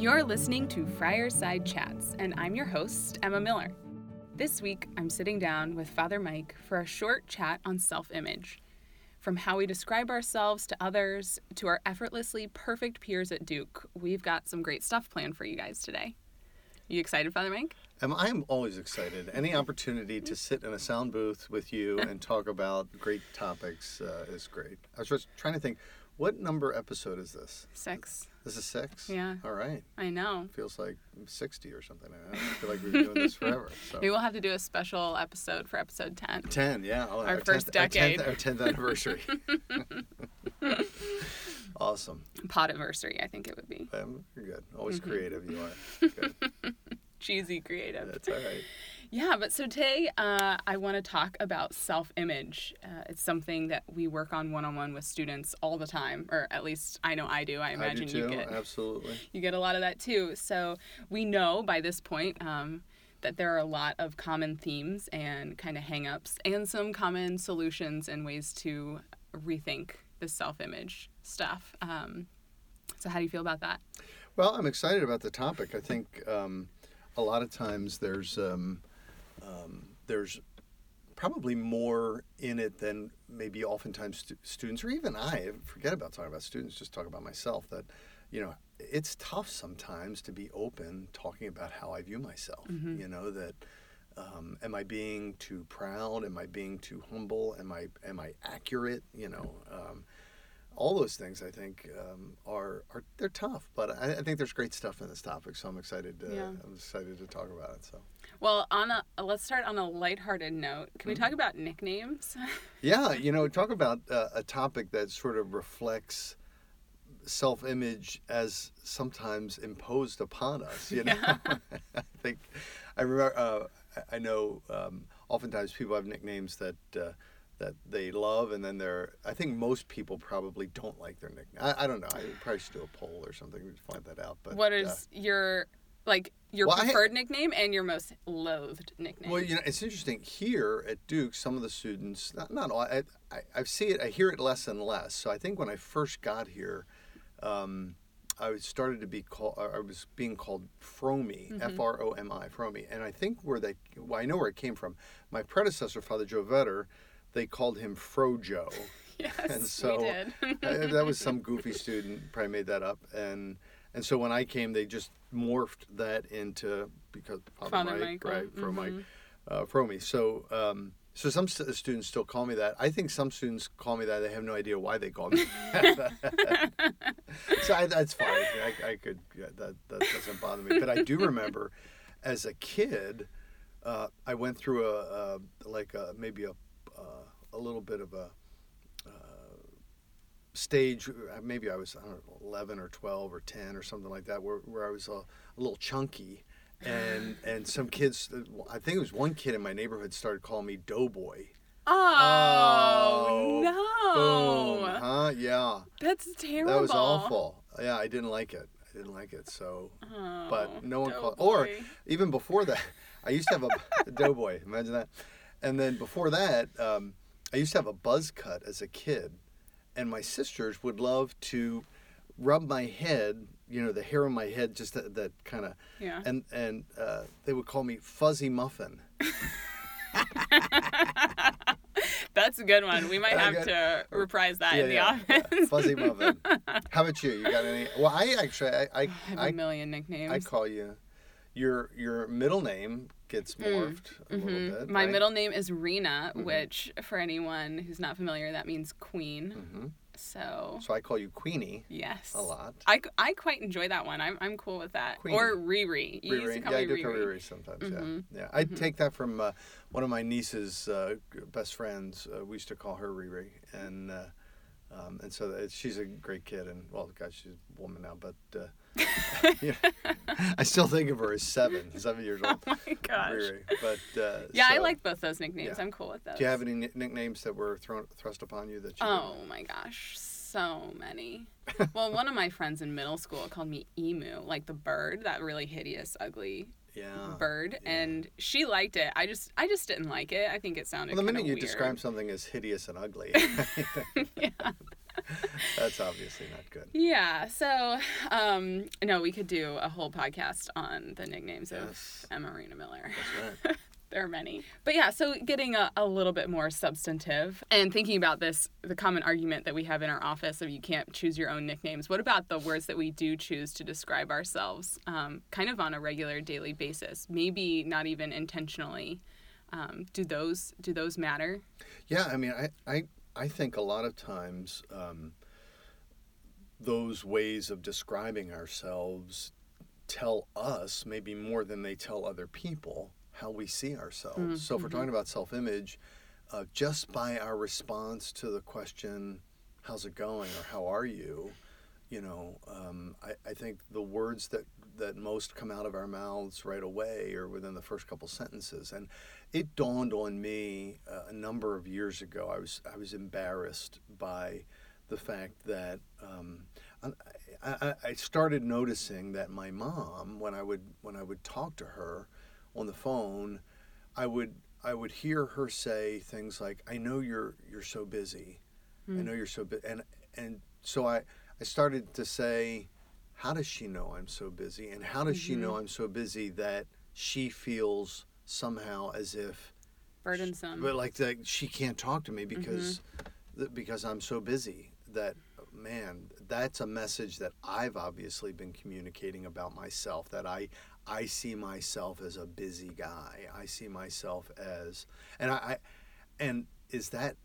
You're listening to Friar Side Chats, and I'm your host, Emma Miller. This week, I'm sitting down with Father Mike for a short chat on self image. From how we describe ourselves to others to our effortlessly perfect peers at Duke, we've got some great stuff planned for you guys today. You excited, Father Mike? Um, I'm always excited. Any opportunity to sit in a sound booth with you and talk about great topics uh, is great. I was just trying to think, what number episode is this? Six. This is six? Yeah. All right. I know. Feels like 60 or something. I feel like we've been doing this forever. So. We'll have to do a special episode for episode 10. 10, yeah. Oh, Our first 10th, decade. Our 10th, our 10th anniversary. awesome. Podiversary, I think it would be. Um, you're good. Always Mm-hmm. creative you are. Good. Cheesy creative. That's all right. Yeah, but so today uh, I want to talk about self image. Uh, it's something that we work on one on one with students all the time, or at least I know I do. I I imagine do you get Absolutely. you get a lot of that too. So we know by this point um, that there are a lot of common themes and kind of hangups, and some common solutions and ways to rethink the self image stuff. Um, so how do you feel about that? Well, I'm excited about the topic. I think um, a lot of times there's um, um, there's probably more in it than maybe oftentimes stu- students or even I forget about talking about students. Just talk about myself. That you know it's tough sometimes to be open talking about how I view myself. You know that. Um, am I being too proud? Am I being too humble? Am I am I accurate? You know, um, all those things I think um, are are they're tough, but I, I think there's great stuff in this topic, so I'm excited. To, Yeah. I'm excited to talk about it. So Well, on a let's start on a lighthearted note. Can we talk about nicknames? yeah, you know, talk about uh, a topic that sort of reflects self-image as sometimes imposed upon us. You know, I think I remember. Uh, I I know um, oftentimes people have nicknames that. Uh, that they love, and then they're. I think most people probably don't like their nickname. I, I don't know. I probably should do a poll or something to find that out. But what is uh, your like your Well, I- preferred nickname and your most loathed nickname? Well, you know, it's interesting here at Duke. Some of the students, not, not all, I, I, I see it, I hear it less and less. So I think when I first got here, um, I started to be called. I was being called Fromy, Mm-hmm. F R O M I, Fromy, and I think where they, well, I know where it came from. My predecessor, Father Joe Vetter, they called him Frojo. yes, and so we did. uh, that was some goofy student probably made that up and and so when I came they just morphed that into because Father, Mike, right Fro Mike mhm. uh, Fro me so um, so some st- students still call me that I think some students call me that they have no idea why they call me that. so I, that's fine. I, I could yeah, that that doesn't bother me but I do remember as a kid uh, I went through a, a like a, maybe a a little bit of a stage uh, maybe i was i don't know 11 or 12 or 10 or something like that where, where i was a, a little chunky. And and some kids uh, i think it was one kid in my neighborhood started calling me doughboy. Oh, boom no, huh? Yeah. That's terrible. that was awful. Yeah i didn't like it. I didn't like it so Oh, but no one called or even before that i used to have a doughboy imagine that and then before that um, i used to have a buzz cut as a kid and my sisters would love to rub my head you know the hair on my head just that, that kind of yeah. and and uh, they would call me fuzzy muffin That's a good one. We might have got- to reprise that yeah, in the yeah, office. yeah. fuzzy muffin how about you you got any well i actually i i, I have a I, million nicknames. I call you your your middle name gets morphed a Mhm. bit My right? middle name is Rena, which for anyone who's not familiar, that means queen. hmm So so i call you queenie yes, a lot I, I quite enjoy that one. I'm, I'm cool with that. Queenie. Or Riri. You Riri. call Yeah, I do Riri. call Riri sometimes. Yeah, yeah. I take that from uh, one of my niece's uh, best friends. Uh, we used to call her Riri, and uh, um, and so she's a great kid. And well, gosh, she's a woman now, but uh, yeah, I still think of her as seven, seven years old. Oh my gosh. Riri. But uh, Yeah, I like both those nicknames. yeah. I'm cool with those. Do you have any ni- nicknames that were thrown thrust upon you that you? Oh my gosh, so many. well, one of my friends in middle school called me Emu, like the bird, that really hideous, ugly yeah. bird, yeah. and she liked it. I just, I just didn't like it. I think it sounded. Well, the minute you weird. describe something as hideous and ugly, yeah. That's obviously not good. Yeah. So, um, no, we could do a whole podcast on the nicknames Yes. of Emma Rena Miller. That's right. there are many. But yeah, so getting a, a little bit more substantive and thinking about this, the common argument that we have in our office of you can't choose your own nicknames. What about the words that we do choose to describe ourselves um, kind of on a regular daily basis? Maybe not even intentionally. Um, do those do those matter? Yeah, I mean, I, I, I think a lot of times um, those ways of describing ourselves tell us maybe more than they tell other people how we see ourselves. So if we're talking about self image, uh, just by our response to the question, how's it going or how are you, you know, um, I, I think the words that, that most come out of our mouths right away are within the first couple sentences. And it dawned on me uh, a number of years ago. I was I was embarrassed by the fact that um, I, I, I started noticing that my mom, when I would when I would talk to her on the phone, I would I would hear her say things like, "I know you're you're so busy. I hmm. know you're so busy," and and so I I started to say, "How does she know I'm so busy? And how does she know mm-hmm. I'm so busy that she feels somehow as if Burdensome. but like that she can't talk to me because mm-hmm. th- because I'm so busy that man that's a message that I've obviously been communicating about myself that I I see myself as a busy guy. I see myself as and I, I and is that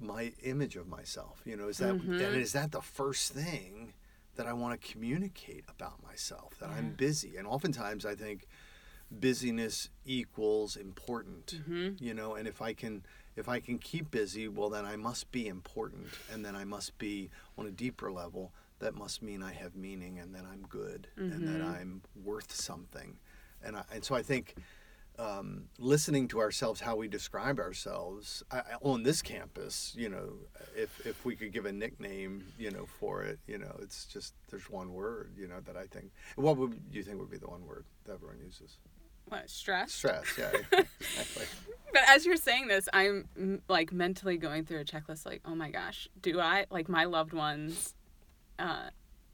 my image of myself? You know is that and mm-hmm. is that the first thing that I want to communicate about myself that I'm busy? And oftentimes I think busyness equals important mm-hmm. you know and if i can if i can keep busy well then i must be important and then i must be on a deeper level that must mean i have meaning and that i'm good and that i'm worth something and I, and so i think um, listening to ourselves how we describe ourselves I, on this campus you know if if we could give a nickname you know for it you know it's just there's one word you know that i think what would you think would be the one word that everyone uses what stress? stress yeah exactly But as you're saying this, I'm like mentally going through a checklist. Like, oh my gosh, do I like my loved ones? Uh,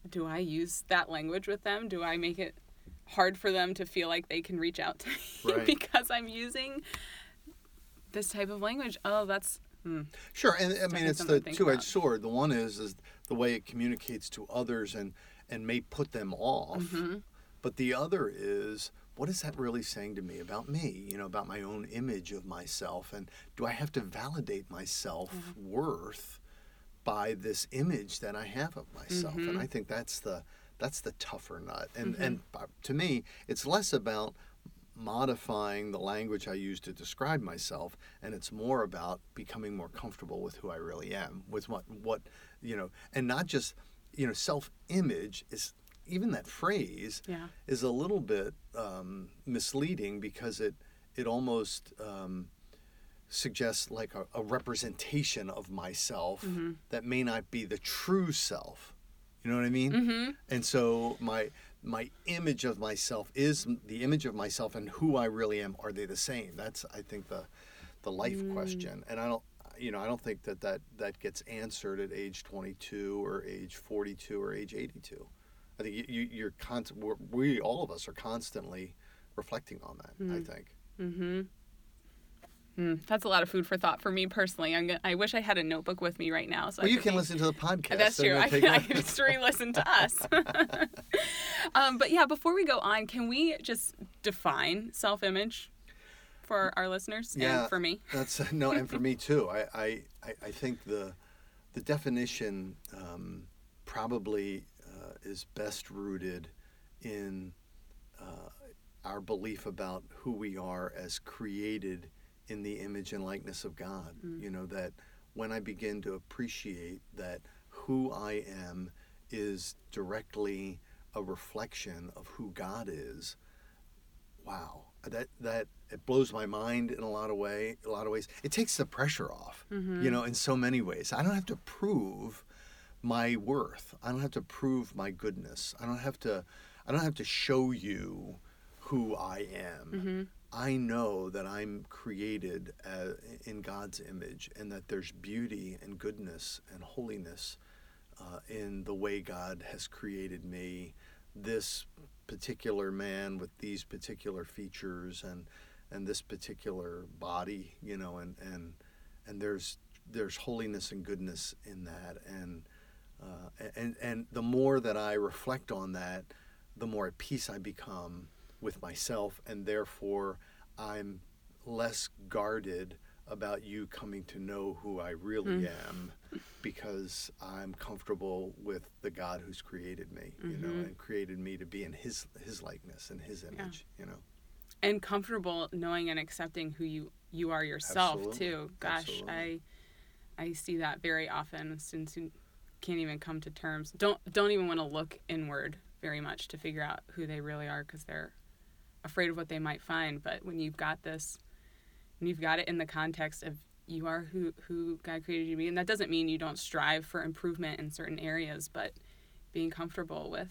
do I use that language with them? Do I make it hard for them to feel like they can reach out to me Right. because I'm using this type of language? Oh, that's hmm. Sure, and I mean it's the two-edged sword. The one is is the way it communicates to others and and may put them off, Mm-hmm. but the other is what is that really saying to me about me? You know, about my own image of myself, and do I have to validate my self Mm-hmm. worth by this image that I have of myself? Mm-hmm. And I think that's the that's the tougher nut. And and uh, to me, it's less about modifying the language I use to describe myself, and it's more about becoming more comfortable with who I really am, with what what you know, and not just you know, self-image is even that phrase Yeah. is a little bit um, misleading because it it almost um, suggests like a, a representation of myself that may not be the true self. You know what I mean? Mm-hmm. And so my my image of myself is the image of myself and who I really am. Are they the same? That's I think the the life question. And I don't you know I don't think that that that gets answered at age 22 or age 42 or age 82. I think you, you you're constant. We're, all of us are constantly reflecting on that. I think. Mm-hmm. Mm, that's a lot of food for thought for me personally. I'm gonna, I wish I had a notebook with me right now. So Well, you can be- listen to the podcast. That's true. I can, I can just re-listen to us. um, but yeah, before we go on, can we just define self-image for our listeners Yeah. and for me? That's no, and for me too. I, I, I- I think the the definition um, probably uh, is best rooted in uh, our belief about who we are as created in the image and likeness of God. Mm. You know that when I begin to appreciate that who I am is directly a reflection of who God is, wow. That that it blows my mind in a lot of way a lot of ways. It takes the pressure off mm-hmm. you know in so many ways. I don't have to prove my worth. I don't have to prove my goodness. I don't have to i don't have to show you who i am mm-hmm. I know that i'm created uh, in god's image and that there's beauty and goodness and holiness uh, in the way God has created me. This particular man with these particular features and and this particular body, you know, and and and there's there's holiness and goodness in that, and uh, and and the more that I reflect on that, the more at peace I become with myself, and therefore I'm less guarded about you coming to know who I really mm. am because I'm comfortable with the God who's created me, mm-hmm. you know, mm-hmm. and created me to be in his his likeness and his image, yeah. you know. And comfortable knowing and accepting who you you are yourself Absolutely. too. Gosh, Absolutely. I I see that very often. Students who can't even come to terms, don't don't even want to look inward very much to figure out who they really are because they're afraid of what they might find. But when you've got this, when you've got it in the context of you are who who God created you to be, and that doesn't mean you don't strive for improvement in certain areas, but being comfortable with.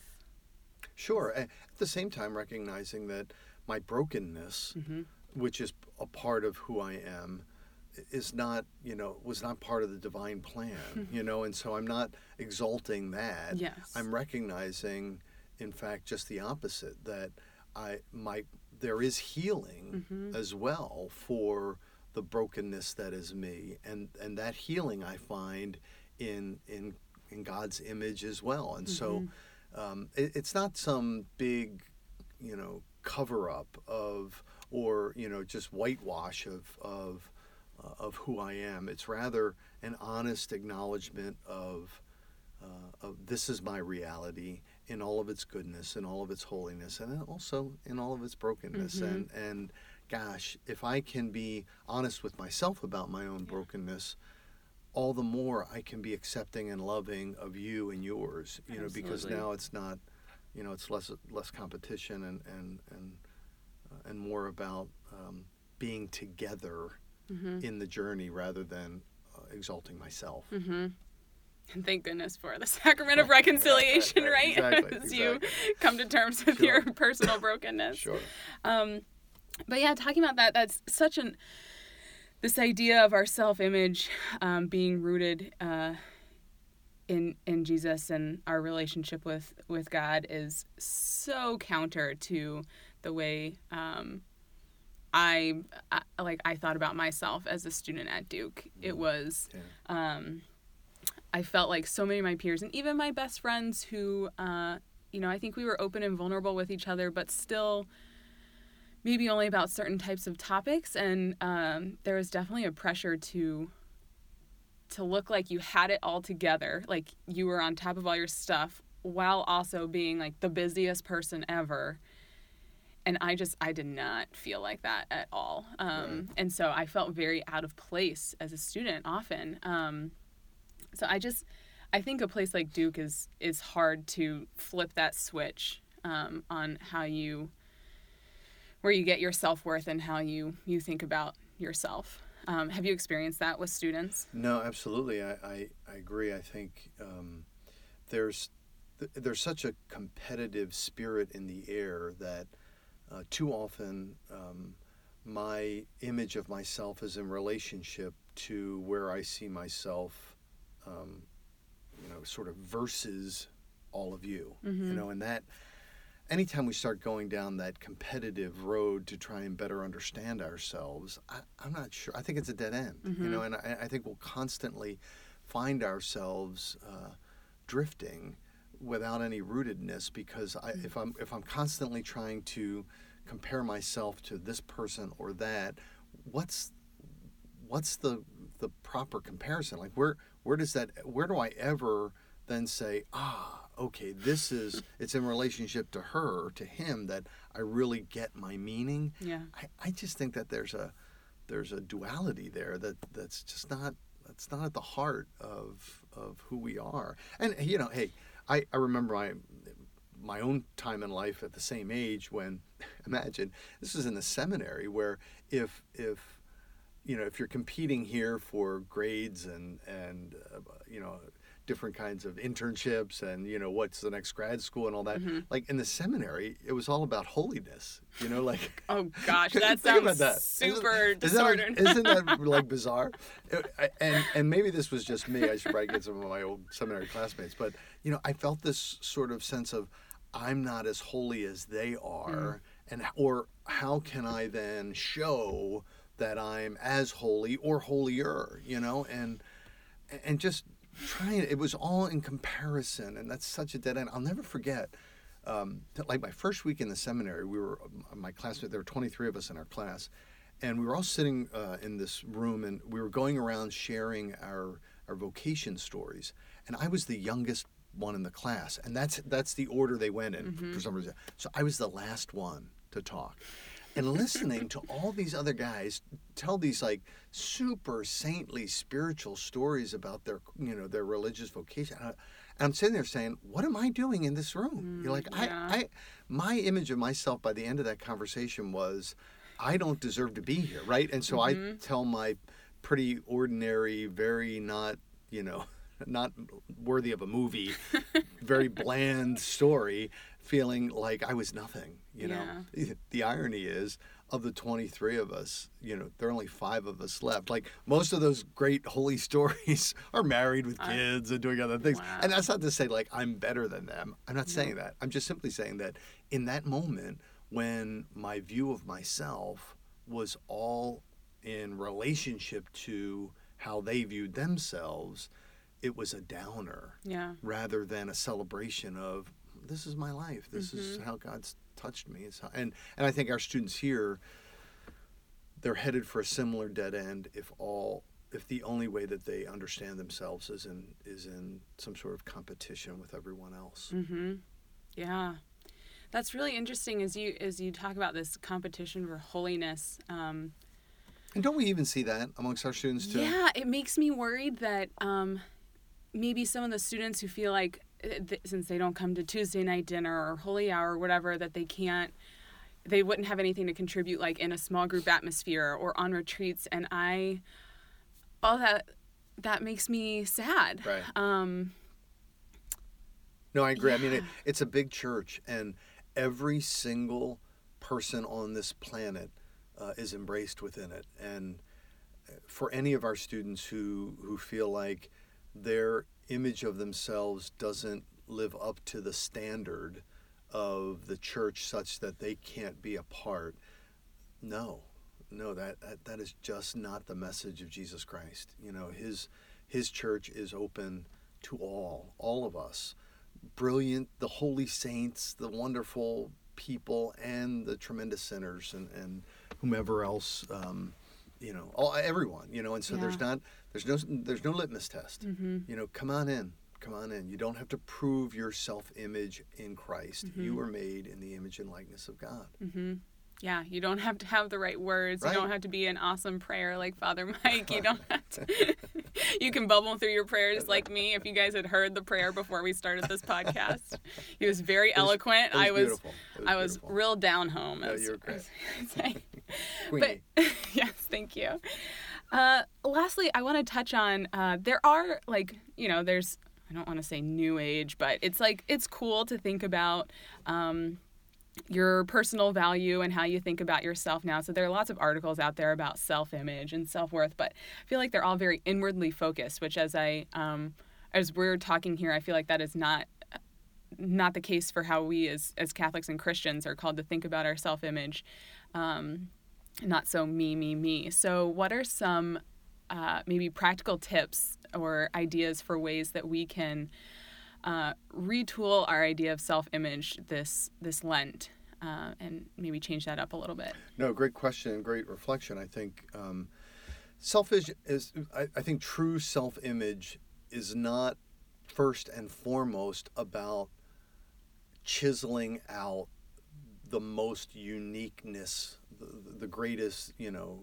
Sure. At the same time, recognizing that my brokenness, mm-hmm. which is a part of who I am, is not you know was not part of the divine plan you know and so i'm not exalting that yes i'm recognizing in fact just the opposite that i my there is healing mm-hmm. as well for the brokenness that is me and and that healing i find in in in god's image as well and mm-hmm. so um, it, it's not some big you know cover up of or you know just whitewash of of uh, of who I am. It's rather an honest acknowledgement of, uh, of this is my reality in all of its goodness and all of its holiness and also in all of its brokenness. Mm-hmm. And, and gosh, if I can be honest with myself about my own brokenness, all the more I can be accepting and loving of you and yours, you Absolutely. know, because now it's not, you know, it's less less competition and and and uh, and more about um, being together mm-hmm. in the journey rather than uh, exalting myself. Mm-hmm. And thank goodness for the sacrament of reconciliation, right? Exactly, As exactly. you come to terms with sure. your personal brokenness. Sure. Um, but yeah, talking about that, that's such an this idea of our self-image um, being rooted uh, in in Jesus and our relationship with with God is so counter to the way um, I, I, like I thought about myself as a student at Duke. It mm. was yeah. um, I felt like so many of my peers and even my best friends who uh, you know, I think we were open and vulnerable with each other, but still maybe only about certain types of topics and um, there was definitely a pressure to to look like you had it all together, like you were on top of all your stuff while also being like the busiest person ever and I just I did not feel like that at all. Um, right. And so I felt very out of place as a student often. Um, so I just I think a place like Duke is is hard to flip that switch um, on how you where you get your self worth and how you you think about yourself. Um, have you experienced that with students? No, absolutely. I, I, I agree. I think um, there's there's such a competitive spirit in the air that uh, too often um, my image of myself is in relationship to where I see myself, um, you know, sort of versus all of you, mm-hmm. you know, and that anytime we start going down that competitive road to try and better understand ourselves, I, am not sure. I think it's a dead end, mm-hmm. you know, and I, I, think we'll constantly find ourselves uh, drifting without any rootedness because I, if I'm if I'm constantly trying to compare myself to this person or that, what's what's the the proper comparison? Like where where does that where do I ever then say ah okay this is it's in relationship to her or to him that I really get my meaning. Yeah. I, I just think that there's a there's a duality there that that's just not that's not at the heart of of who we are. And you know, hey, I, I remember my my own time in life at the same age when imagine this was in the seminary where if if you know if you're competing here for grades and and uh, you know different kinds of internships and you know what's the next grad school and all that. Mm-hmm. Like in the seminary, it was all about holiness. You know, like Oh gosh, that sounds that. super Isn't- disordered. Isn't that, isn't that like bizarre? I- and and maybe this was just me. I should probably get some of my old seminary classmates. But you know, I felt this sort of sense of I'm not as holy as they are, and or how can I then show that I'm as holy or holier? You know, and and just trying. It was all in comparison, and that's such a dead end. I'll never forget um, like my first week in the seminary, we were my classmate. There were 23 of us in our class, and we were all sitting uh, in this room, and we were going around sharing our our vocation stories. And I was the youngest one in the class, and that's that's the order they went in for some reason. So I was the last one to talk. And listening to all these other guys tell these like super saintly spiritual stories about their you know their religious vocation, I, I'm sitting there saying, "What am I doing in this room?" Mm, You're like, yeah. I, I, my image of myself by the end of that conversation was, I don't deserve to be here, right? And so I mm-hmm. tell my pretty ordinary, very not, you know, not worthy of a movie, very bland story, feeling like I was nothing. You know, the irony is. Of the 23 of us, you know, there are only five of us left. Like most of those great holy stories are married with kids and doing other things. Wow. And that's not to say like I'm better than them. I'm not saying that. I'm just simply saying that in that moment when my view of myself was all in relationship to how they viewed themselves, it was a downer yeah. rather than a celebration of this is my life. This is how God's touched me. It's how, and and I think our students here they're headed for a similar dead end if all if the only way that they understand themselves is in is in some sort of competition with everyone else. Mm-hmm. Yeah, that's really interesting as you as you talk about this competition for holiness. Um, And don't we even see that amongst our students too? yeah, it makes me worried that um, maybe some of the students who feel like since they don't come to Tuesday night dinner or holy hour or whatever that they can't they wouldn't have anything to contribute like in a small group atmosphere or on retreats and I all that that makes me sad. Right. Um, No, I agree. I mean, it, it's a big church, and every single person on this planet uh, is embraced within it. And uh, for any of our students who who feel like their image of themselves doesn't live up to the standard of the church, such that they can't be a part, no, no, that, that that is just not the message of Jesus Christ. You know, his his church is open to all, all of us brilliant, the holy saints, the wonderful people, and the tremendous sinners, and, and whomever else, um, you know, all, everyone, you know. And so there's not, there's no, there's no litmus test. Mm-hmm. You know, come on in, come on in. You don't have to prove your self-image in Christ. Mm-hmm. You were made in the image and likeness of God. hmm Yeah, you don't have to have the right words. Right. You don't have to be an awesome prayer like Father Mike. You don't have to. you can bubble through your prayers like me. If you guys had heard the prayer before we started this podcast, he was very It was- eloquent. it was I was, was I was beautiful. real down home. No, as- you were great. But yes, thank you. Uh, lastly, I want to touch on uh, there are like you know there's I don't want to say new age, but it's like it's cool to think about. Um, your personal value and how you think about yourself now. So there are lots of articles out there about self-image and self-worth, but I feel like they're all very inwardly focused. Which, as I um, as we're talking here, I feel like that is not not the case for how we as as Catholics and Christians are called to think about our self-image. Um, not so me, me, me. So, what are some uh, maybe practical tips or ideas for ways that we can uh, retool our idea of self-image this this Lent uh, and maybe change that up a little bit? No, great question and great reflection. I think um, selfish is. I, I think true self-image is not first and foremost about chiseling out the most uniqueness, the, the greatest, you know,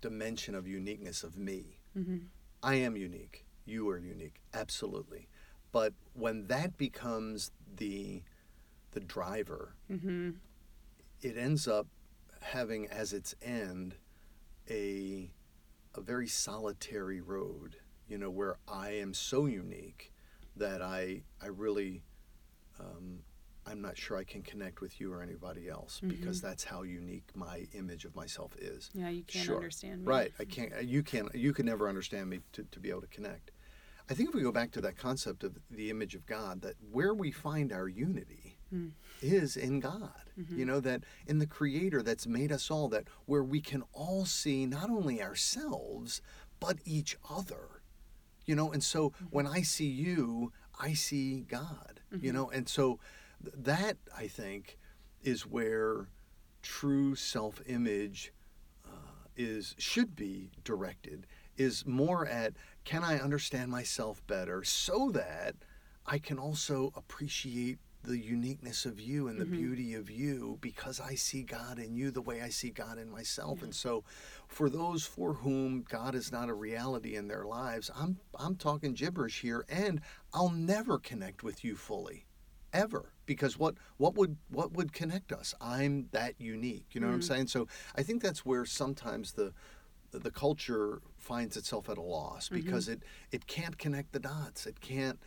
dimension of uniqueness of me. Mm-hmm. I am unique. You are unique, absolutely. But when that becomes the the driver, Mm-hmm. it ends up having as its end a a very solitary road you know where i am so unique that I I really um, I'm not sure I can connect with you or anybody else because that's how unique my image of myself is. Yeah, you can't Sure. understand me. Right. I can't. You can't You can never understand me to, to be able to connect. I think if we go back to that concept of the image of God, that where we find our unity Mm. is in God. Mm-hmm. You know that in the Creator that's made us all. That where we can all see not only ourselves but each other. You know, and so Mm-hmm. when I see you, I see God. You know, and so th- that I think is where true self-image uh, is should be directed is more at can I understand myself better so that I can also appreciate the uniqueness of you and the mm-hmm. beauty of you because I see God in you the way I see God in myself. And so for those for whom God is not a reality in their lives, I'm I'm talking gibberish here and I'll never connect with you fully ever because what what would what would connect us? I'm that unique you know what i'm mm-hmm. saying? So i think that's where sometimes the the, culture finds itself at a loss because it it can't connect the dots. It can't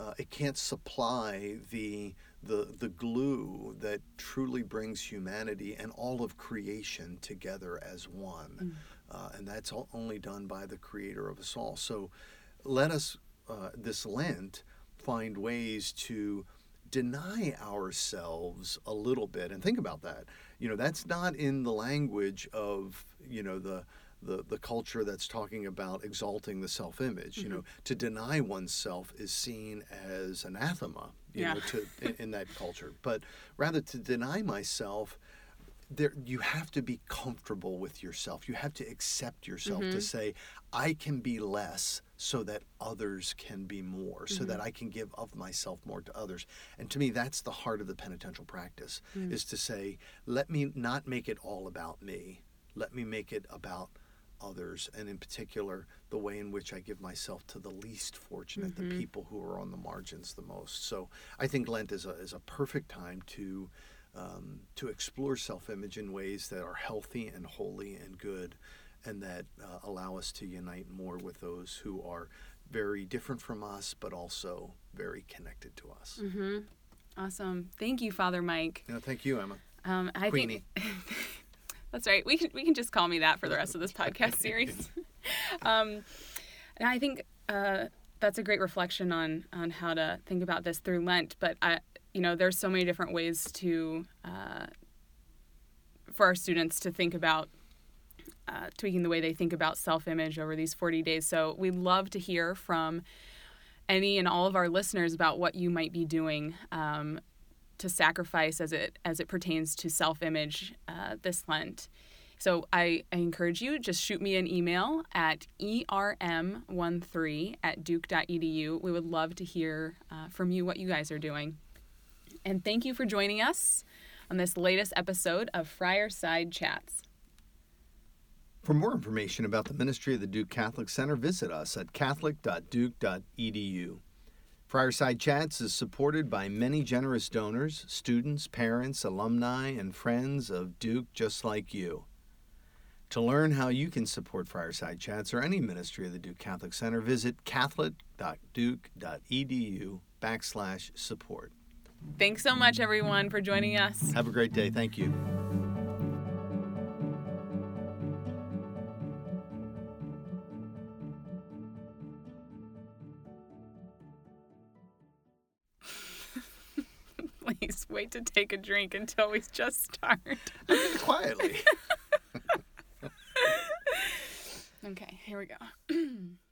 uh, it can't supply the the the glue that truly brings humanity and all of creation together as one. Uh, and that's all, only done by the creator of us all. So let us uh, this lent find ways to deny ourselves a little bit and think about that. You know that's not in the language of you know the the, the culture that's talking about exalting the self-image you know mm-hmm. to deny oneself is seen as anathema you Yeah. know to in, in that culture. But rather to deny myself there you have to be comfortable with yourself. You have to accept yourself to mm-hmm. say i can be less so that others can be more so that mm-hmm. i can give of myself more to others. And to me that's the heart of the penitential practice mm. is to say let me not make it all about me. Let me make it about others and in particular the way in which i give myself to the least fortunate the people who are on the margins the most so i think lent is a, is a perfect time to um, to explore self image in ways that are healthy and holy and good, and that uh, allow us to unite more with those who are very different from us, but also very connected to us. Mm-hmm. Awesome. Thank you, Father Mike. Know, thank you, Emma. Um, I Queenie. think that's right. We can we can just call me that for the rest of this podcast series. um, and I think uh, that's a great reflection on on how to think about this through Lent. But I, you know, there's so many different ways to uh, for our students to think about. Uh, tweaking the way they think about self-image over these 40 days. So we'd love to hear from any and all of our listeners about what you might be doing um, to sacrifice as it as it pertains to self-image uh, this Lent. So I, I encourage you just shoot me an email at erm13 at duke.edu. We would love to hear uh, from you what you guys are doing. And thank you for joining us on this latest episode of Friar Side Chats. For more information about the ministry of the Duke Catholic Center, visit us at catholic.duke.edu. Friar Side Chats is supported by many generous donors, students, parents, alumni, and friends of Duke just like you. To learn how you can support Friar Side Chats or any ministry of the Duke Catholic Center, visit catholic.duke.edu backslash support. Thanks so much, everyone, for joining us. Have a great day. Thank you. Wait to take a drink until we just start. Quietly. Okay, here we go.